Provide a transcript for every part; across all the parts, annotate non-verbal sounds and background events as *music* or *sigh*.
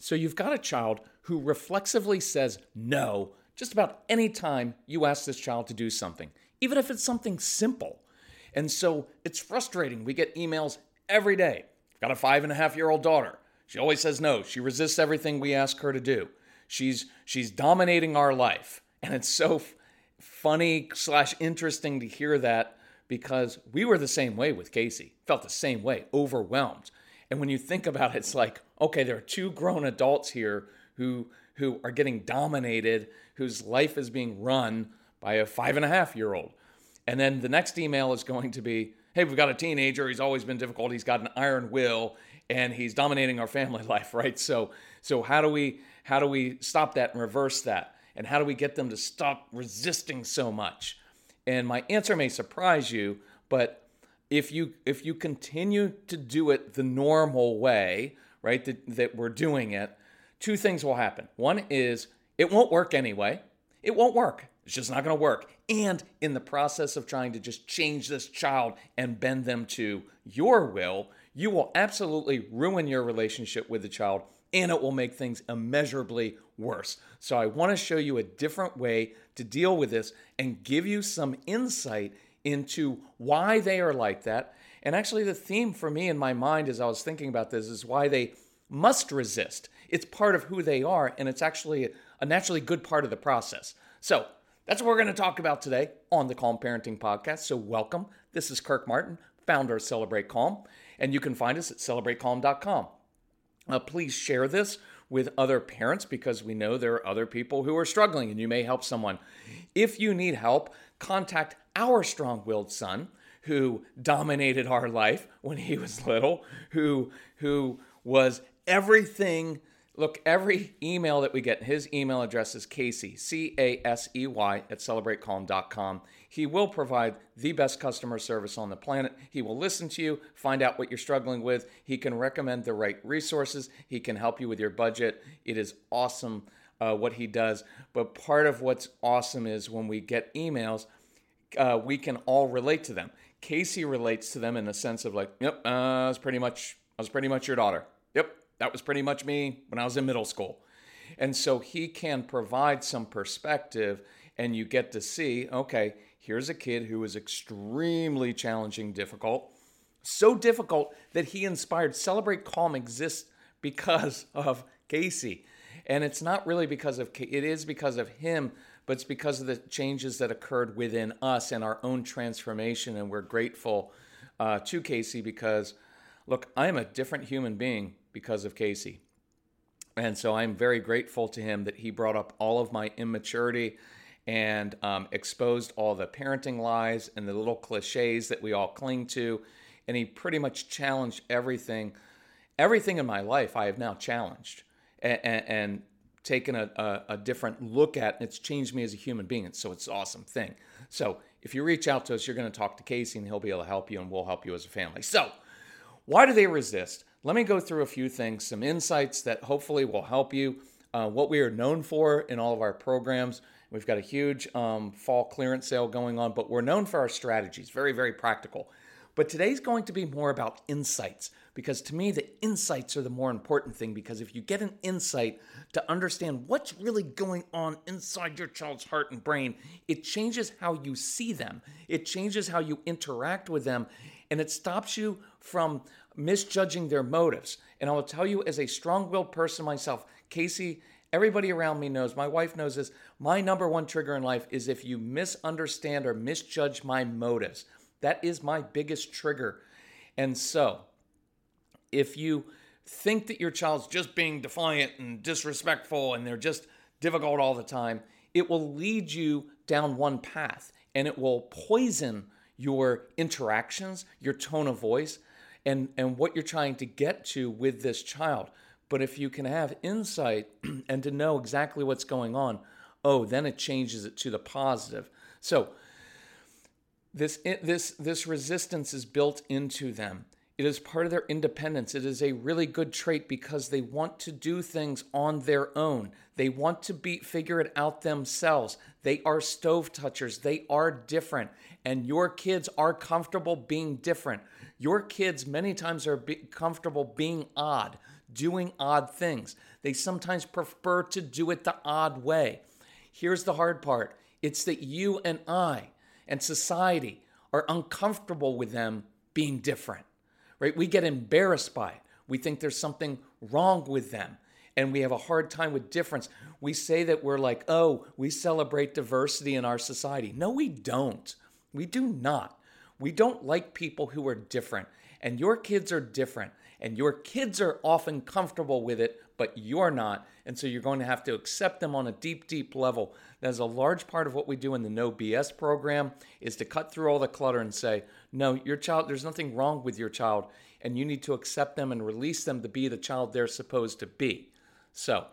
So you've got a child who reflexively says no just about any time you ask this child to do something, even if it's something simple. And so it's frustrating. We get emails every day. I've got a five and a half year old daughter. She always says no. She resists everything we ask her to do. She's she's dominating our life, and it's so f- funny slash interesting to hear that because we were the same way with Casey. Felt the same way, overwhelmed. And when you think about it, it's like, okay, there are two grown adults here who who are getting dominated, whose life is being run by a five and a half year old. And then the next email is going to be, hey, we've got a teenager. He's always been difficult. He's got an iron will, and he's dominating our family *laughs* life, right? So, so how do we how do we stop that and reverse that? And how do we get them to stop resisting so much? And my answer may surprise you, but if you if you continue to do it the normal way, right, that, that we're doing it, two things will happen. One is it won't work anyway. It won't work. It's just not going to work. And in the process of trying to just change this child and bend them to your will, you will absolutely ruin your relationship with the child and it will make things immeasurably worse. So, I want to show you a different way to deal with this and give you some insight into why they are like that. And actually, the theme for me in my mind as I was thinking about this is why they must resist. It's part of who they are, and it's actually a naturally good part of the process. So, that's what we're going to talk about today on the Calm Parenting Podcast. So, welcome. This is Kirk Martin, founder of Celebrate Calm, and you can find us at celebratecalm.com. Uh, please share this with other parents because we know there are other people who are struggling and you may help someone. If you need help, contact our strong willed son who dominated our life when he was little, who, who was everything. Look, every email that we get, his email address is Casey, C A S E Y, at celebratecalm.com. He will provide the best customer service on the planet. He will listen to you, find out what you're struggling with. He can recommend the right resources. He can help you with your budget. It is awesome uh, what he does. But part of what's awesome is when we get emails, uh, we can all relate to them. Casey relates to them in the sense of like, yep, uh, I was pretty much, I was pretty much your daughter. Yep, that was pretty much me when I was in middle school. And so he can provide some perspective, and you get to see, okay, here's a kid who is extremely challenging, difficult, so difficult that he inspired Celebrate Calm exists because of Casey. And it's not really because of it is because of him, but it's because of the changes that occurred within us and our own transformation. And we're grateful uh, to Casey because, look, I am a different human being because of Casey. And so I'm very grateful to him that he brought up all of my immaturity and um, exposed all the parenting lies and the little cliches that we all cling to. And he pretty much challenged everything. Everything in my life I have now challenged. and, and taken a, a, a, different look at, and it's changed me as a human being. And so it's an awesome thing. So if you reach out to us, you're going to talk to Casey, and he'll be able to help you, and we'll help you as a family. So why do they resist? Let me go through a few things, some insights that hopefully will help you. Uh, what we are known for in all of our programs. We've got a huge um, fall clearance sale going on, but we're known for our strategies, very, very practical. But today's going to be more about insights because to me, the insights are the more important thing. Because if you get an insight to understand what's really going on inside your child's heart and brain, it changes how you see them, it changes how you interact with them, and it stops you from misjudging their motives. And I will tell you, as a strong willed person myself, Casey, everybody around me knows, my wife knows this. My number one trigger in life is if you misunderstand or misjudge my motives. That is my biggest trigger. And so, if you think that your child's just being defiant and disrespectful and they're just difficult all the time, it will lead you down one path and it will poison your interactions, your tone of voice, and, and what you're trying to get to with this child. But if you can have insight *clears throat* and to know exactly what's going on, oh, then it changes it to the positive. So, this, this, this resistance is built into them. It is part of their independence. It is a really good trait because they want to do things on their own. They want to be figure it out themselves. They are stove touchers. They are different. And your kids are comfortable being different. Your kids many times are be comfortable being odd, doing odd things. They sometimes prefer to do it the odd way. Here's the hard part. It's that you and I and society are uncomfortable with them being different, right? We get embarrassed by it. We think there's something wrong with them and we have a hard time with difference. We say that we're like, oh, we celebrate diversity in our society. No, we don't. We do not. We don't like people who are different. And your kids are different. And your kids are often comfortable with it, but you're not. And so you're going to have to accept them on a deep, deep level. That's a large part of what we do in the No BS program is to cut through all the clutter and say, no, your child, there's nothing wrong with your child, and you need to accept them and release them to be the child they're supposed to be. So,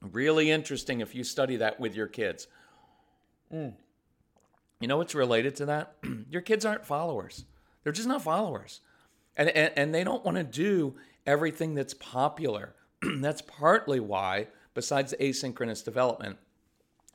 really interesting if you study that with your kids. Mm. You know what's related to that? *clears throat* your kids aren't followers. They're just not followers. And, and, and they don't want to do everything that's popular. *clears throat* that's partly why, besides asynchronous development,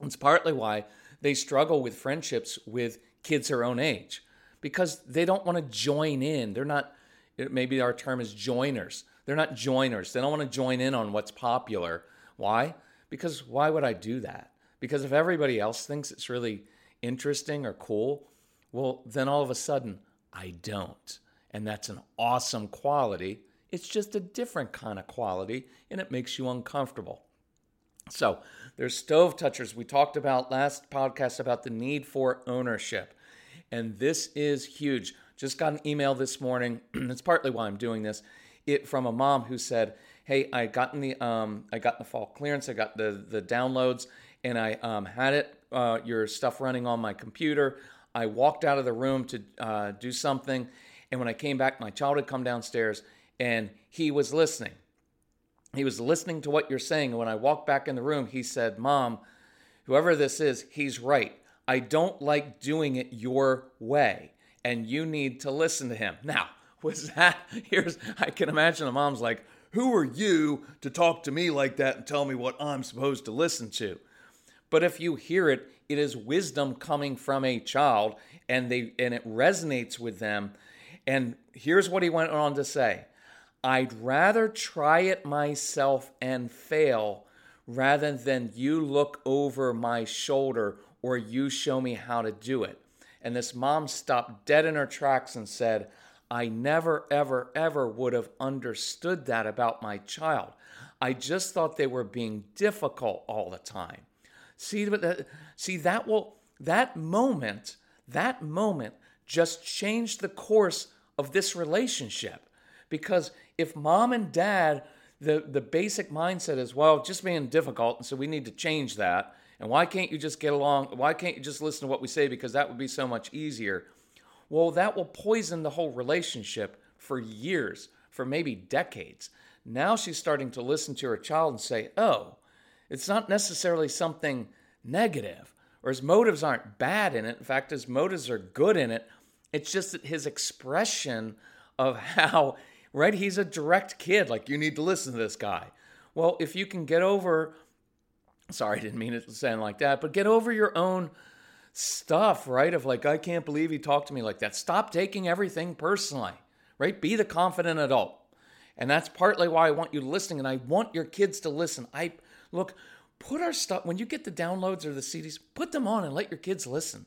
it's partly why they struggle with friendships with kids their own age because they don't want to join in. They're not, maybe our term is joiners. They're not joiners. They don't want to join in on what's popular. Why? Because why would I do that? Because if everybody else thinks it's really interesting or cool, well, then all of a sudden I don't. And that's an awesome quality. It's just a different kind of quality and it makes you uncomfortable. So, there's stove touchers. We talked about last podcast about the need for ownership. And this is huge. Just got an email this morning. *clears throat* it's partly why I'm doing this. It from a mom who said, "Hey, I got the um, I got the fall clearance. I got the the downloads, and I um, had it uh, your stuff running on my computer. I walked out of the room to uh, do something, and when I came back, my child had come downstairs, and he was listening he was listening to what you're saying. And when I walked back in the room, he said, Mom, whoever this is, he's right. I don't like doing it your way, and you need to listen to him. Now, *laughs* was that, here's, I can imagine the mom's like, Who are you to talk to me like that and tell me what I'm supposed to listen to? But if you hear it, it is wisdom coming from a child and they and it resonates with them. And here's what he went on to say. I'd rather try it myself and fail rather than you look over my shoulder or you show me how to do it. And this mom stopped dead in her tracks and said, I never, ever, ever would have understood that about my child. I just thought they were being difficult all the time. See, see that will that moment, that moment just changed the course of this relationship because if mom and dad, the, the basic mindset is, well, just being difficult, and so we need to change that. And why can't you just get along? Why can't you just listen to what we say? Because that would be so much easier. Well, that will poison the whole relationship for years, for maybe decades. now she's starting to listen to her child and say, oh, it's not necessarily something negative, or his motives aren't bad in it. In fact, his motives are good in it. It's just that his expression of *laughs* how, right, he's a direct kid. Like, you need to listen to this guy. Well, if you can get over, sorry, I didn't mean it to sound like that, but get over your own stuff, right? Of like, I can't believe he talked to me like that. Stop taking everything personally, right? Be the confident adult. And that's partly why I want you listening and I want your kids to listen. I look, put our stuff when you get the downloads or the CDs, put them on and let your kids listen.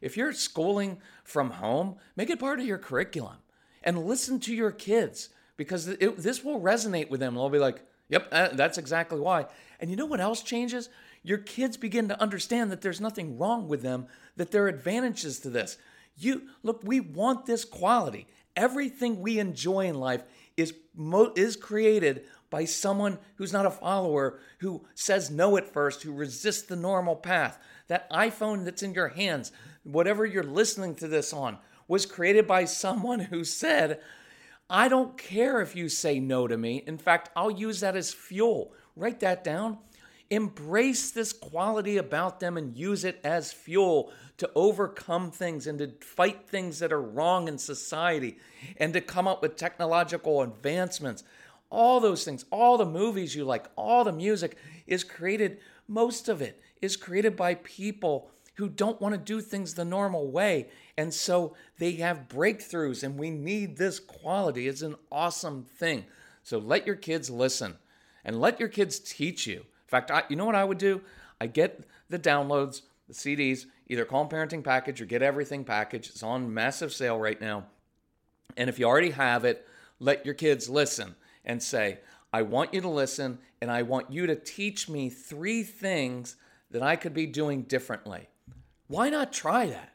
If you're schooling from home, make it part of your curriculum and listen to your kids because it, this will resonate with them. They'll be like, yep, uh, that's exactly why. And you know what else changes? Your kids begin to understand that there's nothing wrong with them, that there are advantages to this. You look, we want this quality. Everything we enjoy in life is mo- is created by someone who's not a follower, who says no at first, who resists the normal path. That iPhone that's in your hands, whatever you're listening to this on, was created by someone who said, I don't care if you say no to me. In fact, I'll use that as fuel. Write that down. Embrace this quality about them and use it as fuel to overcome things and to fight things that are wrong in society and to come up with technological advancements. All those things, all the movies you like, all the music is created, most of it is created by people who don't want to do things the normal way. And so they have breakthroughs, and we need this quality. It's an awesome thing. So let your kids listen and let your kids teach you. In fact, I, you know what I would do? I get the downloads, the CDs, either Calm Parenting Package or Get Everything Package. It's on massive sale right now. And if you already have it, let your kids listen and say, I want you to listen and I want you to teach me three things that I could be doing differently. Why not try that?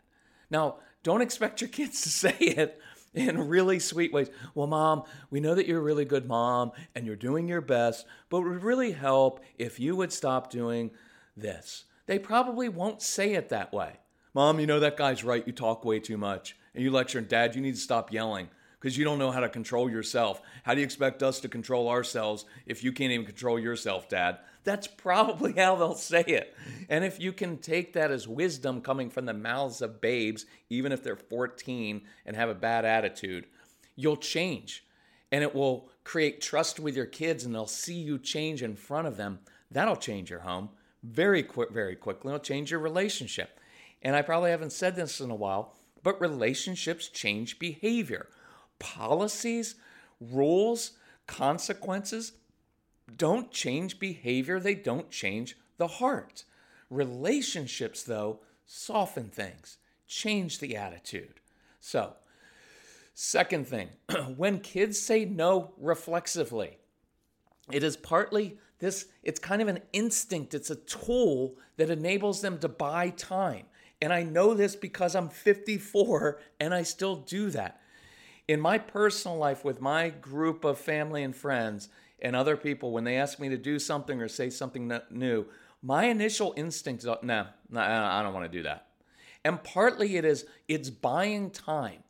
Now, don't expect your kids *laughs* to say it in really sweet ways. Well, mom, we know that you're a really good mom and you're doing your best, but it would really help if you would stop doing this. They probably won't say it that way. Mom, you know that guy's right. You talk way too much. And you lecture, Dad, you need to stop yelling because you don't know how to control yourself. How do you expect us to control ourselves if you can't even control yourself, Dad? That's probably how they'll say it. And if you can take that as wisdom coming from the mouths of babes, even if they're 14 and have a bad attitude, you'll change. And it will create trust with your kids and they'll see you change in front of them. That'll change your home very quick, very quickly. It'll change your relationship. And I probably haven't said this in a while, but relationships change behavior. Policies, rules, consequences, don't change behavior, they don't change the heart. Relationships, though, soften things, change the attitude. So, second thing, *clears throat* when kids say no reflexively, it is partly this, it's kind of an instinct, it's a tool that enables them to buy time. And I know this because I'm 54 and I still do that. In my personal life, with my group of family and friends, and other people when they ask me to do something or say something new, my initial instinct is, no, no I don't want to do that. And partly it is, it's buying time.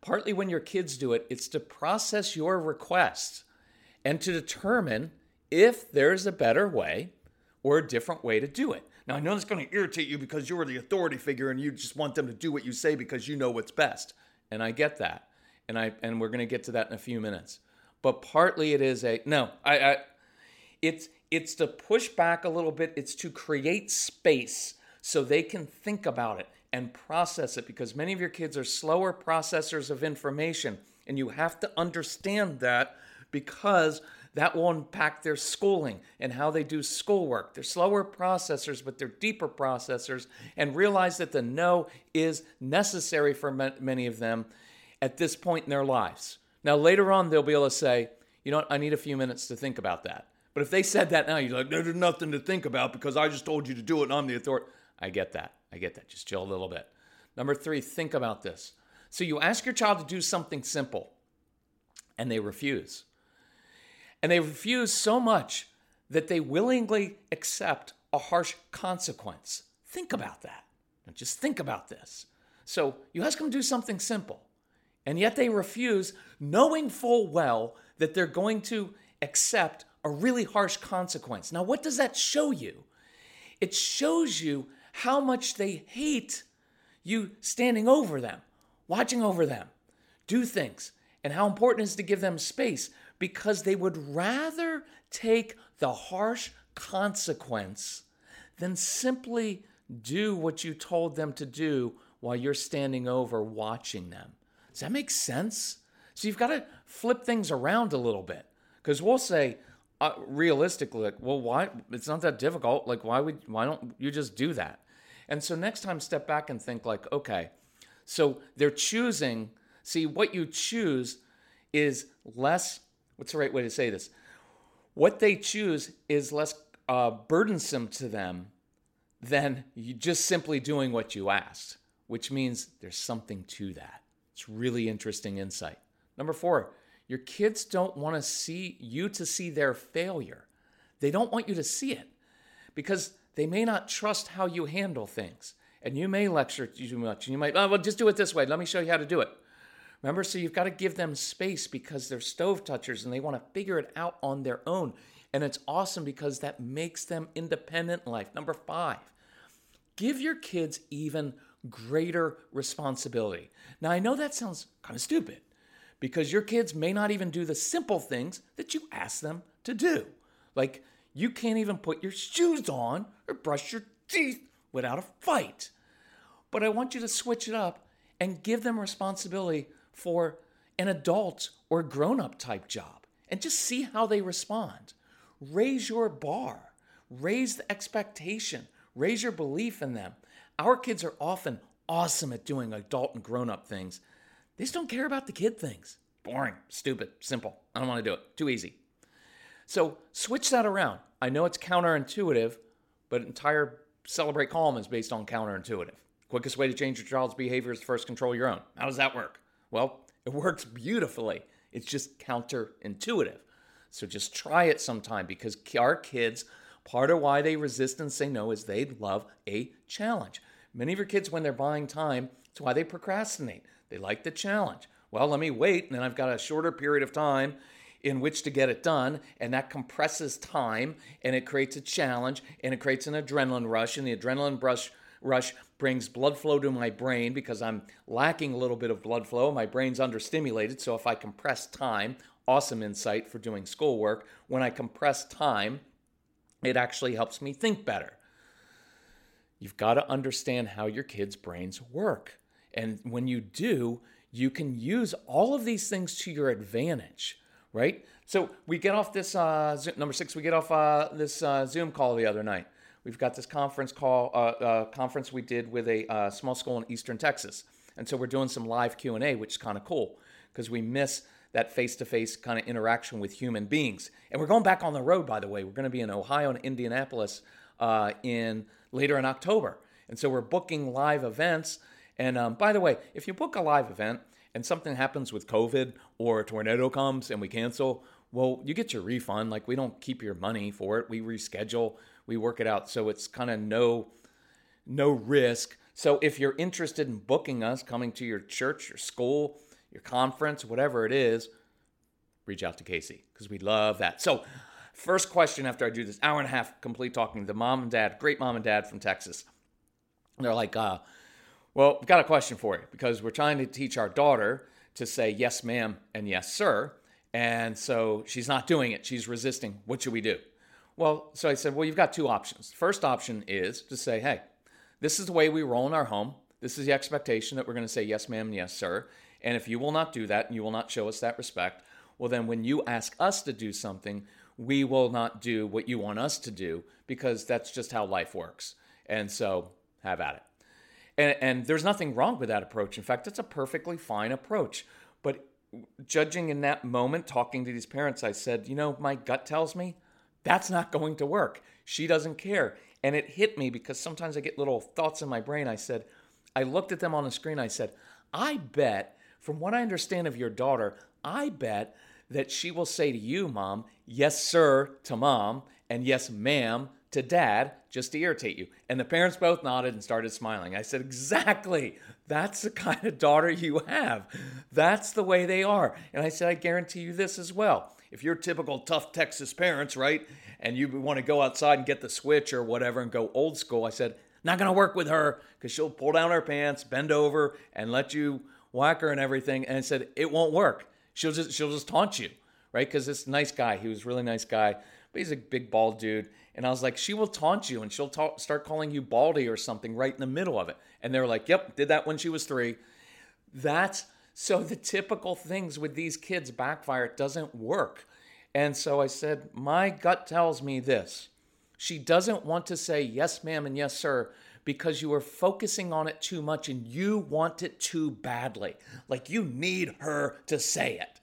Partly when your kids do it, it's to process your request and to determine if there's a better way or a different way to do it. Now, I know it's going to irritate you because you're the authority figure and you just want them to do what you say because you know what's best. And I get that. And I and we're going to get to that in a few minutes but partly it is a no. I, I it's it's to push back a little bit. It's to create space so they can think about it and process it because many of your kids are slower processors of information and you have to understand that because that will impact their schooling and how they do schoolwork. They're slower processors, but they're deeper processors, and realize that the no is necessary for many of them at this point in their lives. Now, later on, they'll be able to say, you know what, I need a few minutes to think about that. But if they said that now, you're like, there's nothing to think about because I just told you to do it and I'm the authority. I get that. I get that. Just chill a little bit. Number three, think about this. So you ask your child to do something simple and they refuse. And they refuse so much that they willingly accept a harsh consequence. Think about that. just think about this. So you ask them to do something simple and yet they refuse, knowing full well that they're going to accept a really harsh consequence. Now, what does that show you? It shows you how much they hate you standing over them, watching over them, do things, and how important it is to give them space because they would rather take the harsh consequence than simply do what you told them to do while you're standing over watching them. Does that make sense? So you've got to flip things around a little bit because we'll say, uh, realistically, like, well, why? It's not that difficult. Like, why would? Why don't you just do that? And so next time, step back and think like, okay, so they're choosing. See, what you choose is less. What's the right way to say this? What they choose is less uh, burdensome to them than you just simply doing what you asked, which means there's something to that. It's really interesting insight. Number four, your kids don't want to see you to see their failure. They don't want you to see it because they may not trust how you handle things. And you may lecture too much. And you might, oh, well, just do it this way. Let me show you how to do it. Remember, so you've got to give them space because they're stove touchers and they want to figure it out on their own. And it's awesome because that makes them independent in life. Number five, give your kids even greater responsibility. Now, I know that sounds kind of stupid, because your kids may not even do the simple things that you ask them to do. Like you can't even put your shoes on or brush your teeth without a fight. But I want you to switch it up and give them responsibility for an adult or grown up type job and just see how they respond. Raise your bar, raise the expectation, raise your belief in them. Our kids are often awesome at doing adult and grown up things they just don't care about the kid things. Boring, stupid, simple. I don't want to do it. Too easy. So switch that around. I know it's counterintuitive, but entire Celebrate Calm is based on counterintuitive. Quickest way to change your child's behavior is to first control your own. How does that work? Well, it works beautifully. It's just counterintuitive. So just try it sometime because our kids, part of why they resist and say no is they love a challenge. Many of your kids, when they're buying time, it's why they procrastinate. They like the challenge. Well, let me wait, and then I've got a shorter period of time in which to get it done, and that compresses time and it creates a challenge and it creates an adrenaline rush, and the adrenaline rush rush brings blood flow to my brain because I'm lacking a little bit of blood flow. My brain's understimulated, so if I compress time, awesome insight for doing schoolwork. When I compress time, it actually helps me think better. You've got to understand how your kids' brains work. And when you do, you can use all of these things to your advantage, right? So we get off this uh, Zoom, number six. We get off uh, this uh, Zoom call the other night. We've got this conference call uh, uh, conference we did with a uh, small school in Eastern Texas, and so we're doing some live Q and A, which is kind of cool because we miss that face-to-face kind of interaction with human beings. And we're going back on the road, by the way. We're going to be in Ohio and Indianapolis in later in October, and so we're booking live events and um, by the way, if you book a live event and something happens with COVID or a tornado comes and we cancel, well, you get your refund. Like we don't keep your money for it. We reschedule, we work it out. So it's kind of no no risk. So if you're interested in booking us, coming to your church, your school, your conference, whatever it is, reach out to Casey because we love that. So first question after I do this hour and a half complete talking to the mom and dad, great mom and dad from Texas. They're like, uh, well, I've got a question for you because we're trying to teach our daughter to say yes, ma'am, and yes, sir. And so she's not doing it. She's resisting. What should we do? Well, so I said, well, you've got two options. First option is to say, hey, this is the way we roll in our home. This is the expectation that we're going to say yes, ma'am, and yes, sir. And if you will not do that and you will not show us that respect, well, then when you ask us to do something, we will not do what you want us to do because that's just how life works. And so have at it. And, and there's nothing wrong with that approach. In fact, it's a perfectly fine approach. But judging in that moment, talking to these parents, I said, you know, my gut tells me that's not going to work. She doesn't care. And it hit me because sometimes I get little thoughts in my brain. I said, I looked at them on the screen. I said, I bet, from what I understand of your daughter, I bet that she will say to you, mom, yes, sir, to mom, and yes, ma'am, to dad just to irritate you. And the parents both nodded and started smiling. I said, Exactly. That's the kind of daughter you have. That's the way they are. And I said, I guarantee you this as well. if you're typical tough Texas parents, right, and you want to go outside and get the switch or whatever and go old school, I said, not going to work with her because she'll pull down her pants, bend over, and let you whack her and everything. And said, it won't work. She'll just she'll just taunt you, right? Because this nice guy, he was really nice guy, but he's a big bald dude. And I was like, she will taunt you and she'll ta- start calling you baldy or something right in the middle of it. And they were like, yep, did that when she was three. That's so the typical things with these kids backfire. It doesn't work. And so I said, my gut tells me this. She doesn't want to say yes, ma'am, and yes, sir, because you are focusing on it too much and you want it too badly. Like you need her to say it.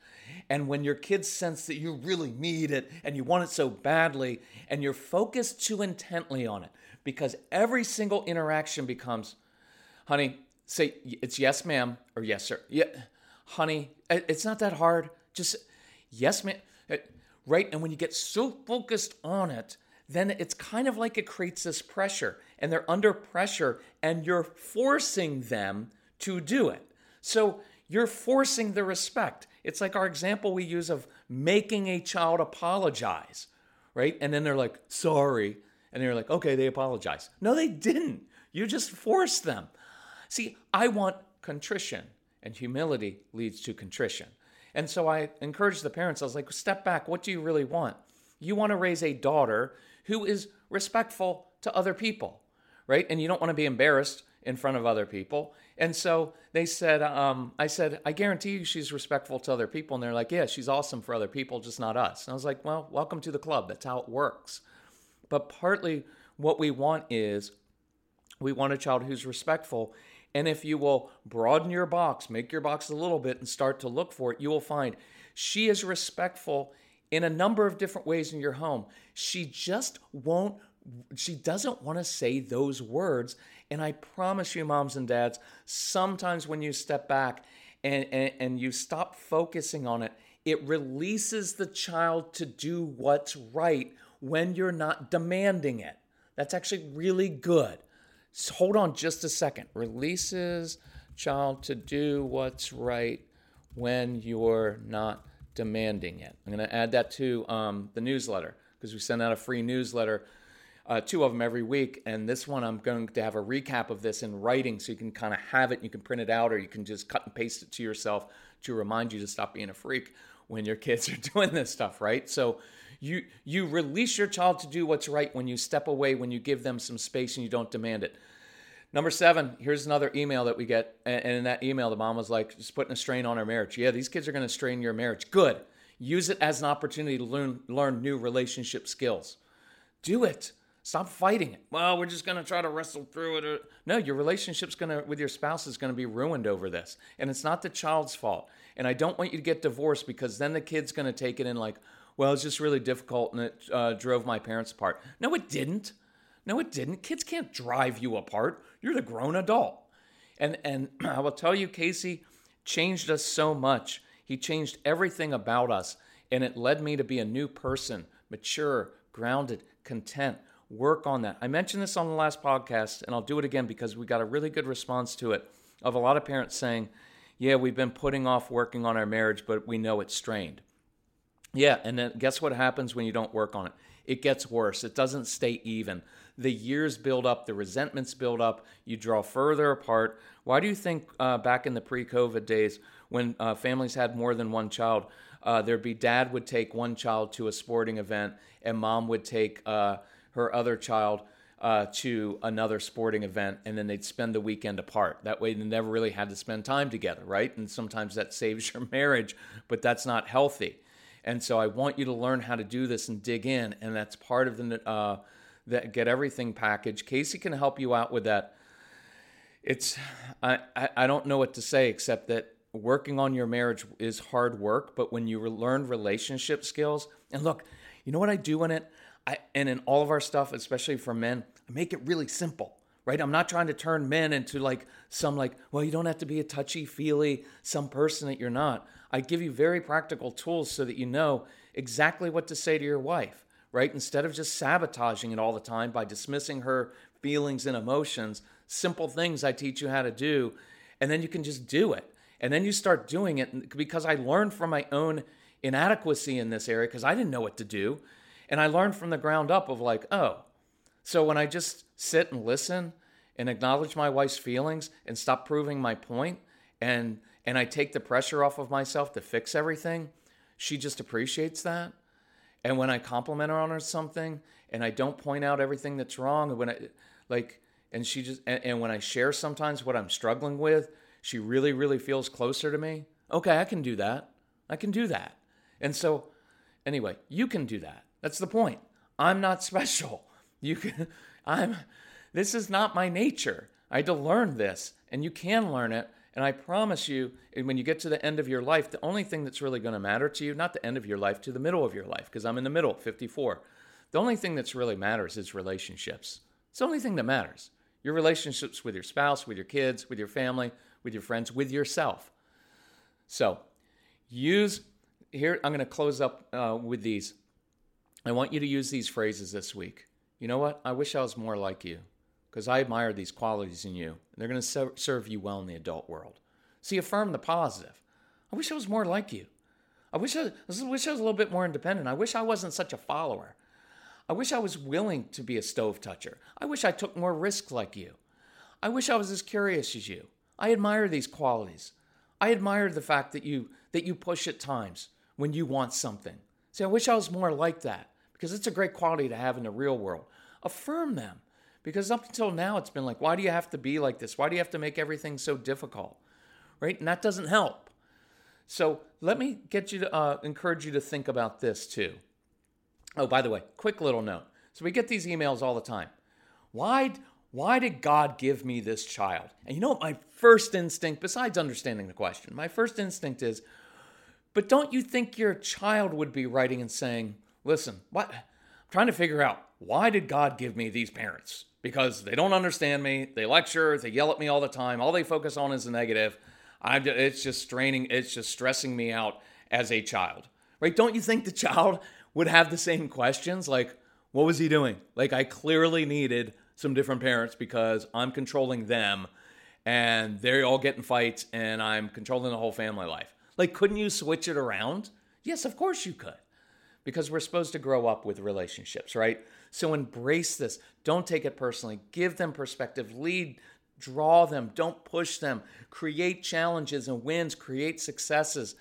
And when your kids sense that you really need it and you want it so badly and you're focused too intently on it, because every single interaction becomes, honey, say it's yes, ma'am, or yes, sir. Yeah, honey, it's not that hard. Just yes, ma'am. Uh, right? And when you get so focused on it, then it's kind of like it creates this pressure, and they're under pressure, and you're forcing them to do it. So you're forcing the respect. It's like our example we use of making a child apologize, right? And then they're like, sorry. And they're like, okay, they apologize. No, they didn't. You just forced them. See, I want contrition, and humility leads to contrition. And so I encouraged the parents, I was like, step back. What do you really want? You want to raise a daughter who is respectful to other people, right? And you don't want to be embarrassed in front of other people. And so they said, um, I said, I guarantee you she's respectful to other people. And they're like, yeah, she's awesome for other people, just not us. And I was like, well, welcome to the club. That's how it works. But partly what we want is we want a child who's respectful. And if you will broaden your box, make your box a little bit, and start to look for it, you will find she is respectful in a number of different ways in your home. She just won't, she doesn't want to say those words. And I promise you, moms and dads, sometimes when you step back and, and, and you stop focusing on it, it releases the child to do what's right when you're not demanding it. That's actually really good. So hold on just a second. Releases child to do what's right when you're not demanding it. I'm going to add that to um, the newsletter because we send out a free newsletter, uh, two of them every week. And this one, I'm going to have a recap of this in writing so you can kind of have it. You can print it out or you can just cut and paste it to yourself to remind you to stop being a freak when your kids are *laughs* doing this stuff, right? So you you release your child to do what's right when you step away, when you give them some space and you don't demand it. Number seven, here's another email that we get. And in that email, the mom was like, just putting a strain on our marriage. Yeah, these kids are going to strain your marriage. Good. Use it as an opportunity to learn, learn new relationship skills. Do it. Stop fighting it. Well, we're just going to try to wrestle through it. No, your relationship's going to with your spouse is going to be ruined over this. And it's not the child's fault. And I don't want you to get divorced because then the kid's going to take it in like, well, it's just really difficult and it uh, drove my parents apart. No, it didn't. No, it didn't. Kids can't drive you apart. You're the grown adult. And and *clears throat* I will tell you, Casey changed us so much. He changed everything about us, and it led me to be a new person, mature, grounded, content. Work on that. I mentioned this on the last podcast, and I'll do it again because we got a really good response to it of a lot of parents saying, Yeah, we've been putting off working on our marriage, but we know it's strained. Yeah, and then guess what happens when you don't work on it? It gets worse. It doesn't stay even the years build up, the resentments build up, you draw further apart. Why do you think uh, back in the pre COVID days, when uh, families had more than one child, uh, there'd be dad would take one child to a sporting event and mom would take uh, her other child uh, to another sporting event and then they'd spend the weekend apart. That way they never really had to spend time together, right? And sometimes that saves your *laughs* marriage, but that's not healthy. And so I want you to learn how to do this and dig in. And that's part of the uh, that get everything package. Casey can help you out with that. It's I, I don't know what to say except that working on your marriage is hard work, but when you learn relationship skills, and look, you know what I do in it? I and in all of our stuff, especially for men, I make it really simple. Right? I'm not trying to turn men into like some like, well, you don't have to be a touchy-feely some person that you're not. I give you very practical tools so that you know exactly what to say to your wife right? Instead of just sabotaging it all the time by dismissing her feelings and emotions, simple things I teach you how to do, and then you can just do it. And then you start doing it because I learned from my own inadequacy in this area because I didn't know what to do. And I learned from the ground up of like, oh, so when I just sit and listen and acknowledge my wife's feelings and stop proving my point and and I take the pressure off of myself to fix everything, she just appreciates that. And when I compliment her on her something and I don't point out everything that's wrong, when I like and she just and, and when I share sometimes what I'm struggling with, she really, really feels closer to me. Okay, I can do that. I can do that. And so anyway, you can do that. That's the point. I'm not *laughs* special. You can I'm this is not my nature. I had to learn this, and you can learn it. And I promise you, when you get to the end of your life, the only thing that's really going to matter to you, not the end of your life, to the middle of your life, because I'm in the middle, 54. The only thing that's really matters is relationships. It's the only thing that matters. Your relationships with your spouse, with your kids, with your family, with your friends, with yourself. So, use here, I'm going to close up uh, with these. I want you to use these phrases this week. You know what? I wish I was more like you because I admire these qualities in you. They're going to serve you well in the adult world. See, affirm the positive. I wish I was more like you. I wish I, I wish I was a little bit more independent. I wish I wasn't such a follower. I wish I was willing to be a stove toucher. I wish I took more risks like you. I wish I was as curious as you. I admire these qualities. I admire the fact that you that you push at times when you want something. See, I wish I was more like that because it's a great quality to have in the real world. Affirm them because up until now it's been like, why do you have to be like this? Why do you have to make everything so difficult? Right? And that doesn't help. So let me get you to uh, encourage you to think about this too. Oh, by the way, quick little note. So we get these emails all the time. Why, why did God give me this child? And you know what my first instinct, besides understanding the question, my first instinct is, but don't you think your child would be writing and saying, listen, what? I'm trying to figure out why did God give me these parents? Because they don't understand me. They lecture, they yell at me all the time. All they focus on is the negative. I'm, it's just straining, it's just stressing me out as a child. Right? Don't you think the child would have the same questions like, what was he doing? Like, I clearly needed some different parents because I'm controlling them and they're all getting fights and I'm controlling the whole family life. Like, couldn't you switch it around? Yes, of course you could because we're supposed to grow up with relationships, right? So embrace this. Don't take it personally. Give them perspective. Lead, draw them. Don't push them. Create challenges and wins, create successes,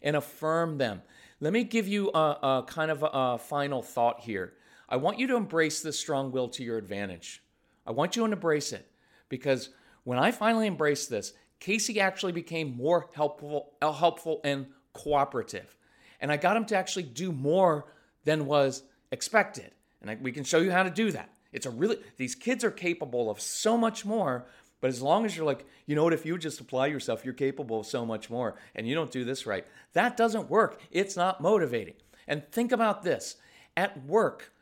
and affirm them. Let me give you a, a kind of a, a final thought here. I want you to embrace this strong will to your advantage. I want you to embrace it because when I finally embraced this, Casey actually became more helpful, uh, helpful and cooperative. And I got him to actually do more than was expected. And I, we can show you how to do that. It's a really, these kids are capable of so much more but as long as you're like, you know what, if you just apply yourself, you're capable of so much more, and you don't do this right, that doesn't work. It's not motivating. And think about this at work,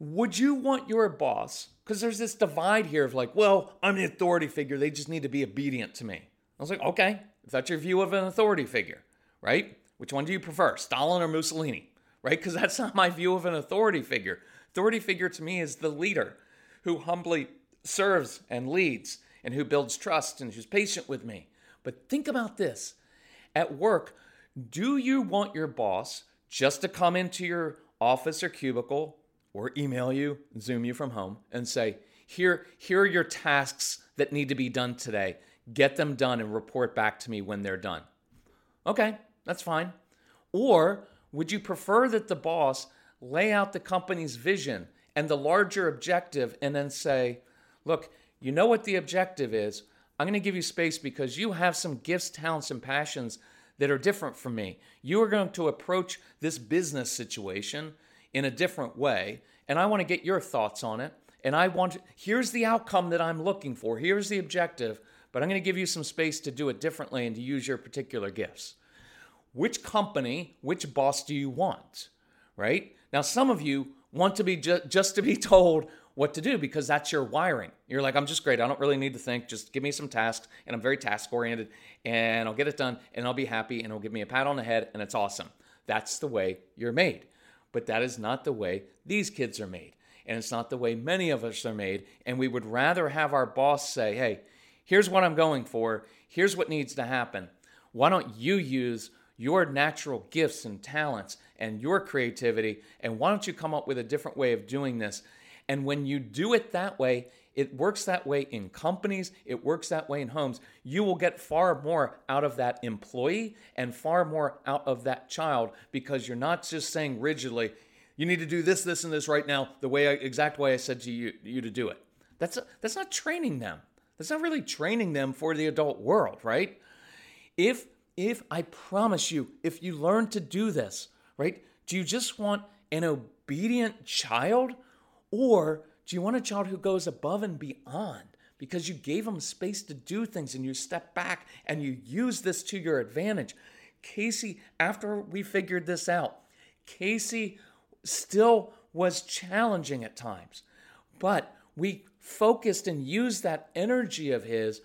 would you want your boss, because there's this divide here of like, well, I'm an authority figure, they just need to be obedient to me. I was like, okay, if that's your view of an authority figure, right? Which one do you prefer, Stalin or Mussolini, right? Because that's *laughs* not my view of an authority figure. Authority figure to me is the leader who humbly serves and leads and who builds trust and who's patient with me. But think about this at work, do you want your boss just to come into your office or cubicle or email you, Zoom you from home, and say, here, here are your tasks that need to be done today. Get them done and report back to me when they're done. Okay, that's fine. Or would you prefer that the boss lay out the company's vision and the larger objective and then say, look, you know what the objective is. I'm going to give you space because you have some gifts, talents, and passions that are different from me. You are going to approach this business situation in a different way, and I want to get your thoughts on it. And I want to, here's the outcome that I'm looking for. Here's the objective, but I'm going to give you some space to do it differently and to use your particular gifts. Which company, which boss do you want? Right? Now, some of you want to be ju- just to be *laughs* told what to do because that's your wiring. You're like, I'm just great. I don't really need to think. Just give me some tasks, and I'm very task oriented, and I'll get it done, and I'll be happy, and it'll give me a pat on the head, and it's awesome. That's the way you're made. But that is not the way these kids are made. And it's not the way many of us are made. And we would rather have our boss say, hey, here's what I'm going for. Here's what needs to happen. Why don't you use your natural gifts and talents and your creativity. And why don't you come up with a different way of doing this? And when you do it that way, it works that way in companies, it works that way in homes. You will get far more out of that employee and far more out of that child because you're not just saying rigidly, you need to do this, this, and this right now, the way I, exact way I said to you, you to do it. That's, a, that's not training them. That's not really training them for the adult world, right? If if I promise you, if you learn to do this, right? Do you just want an obedient child or do you want a child who goes above and beyond because you gave them space to do things and you step back and you use this to your advantage? Casey, after we figured this out, Casey still was challenging at times, but we focused and used that energy of his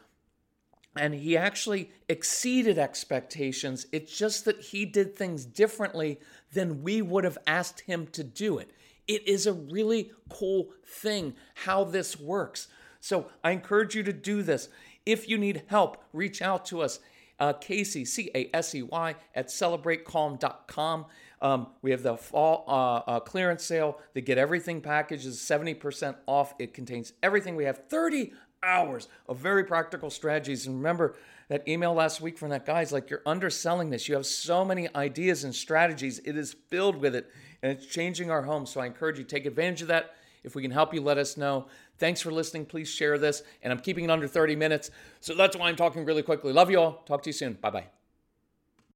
and he actually exceeded expectations. It's just that he did things differently than we would have asked him to do it. It is a really cool thing how this works. So I encourage you to do this. If you need help, reach out to us. Uh, Casey, C A S E Y, at celebratecalm.com. Um, we have the fall uh, uh, clearance sale. The Get Everything package is 70% off. It contains everything. We have 30 hours of very practical strategies. And remember that email last week from that guy is like, you're underselling this. You have so many ideas and strategies. It is filled with it and it's changing our home. So I encourage you take advantage of that. If we can help you, let us know. Thanks for listening. Please share this. And I'm keeping it under 30 minutes. So that's why I'm talking really quickly. Love you all. Talk to you soon. Bye bye.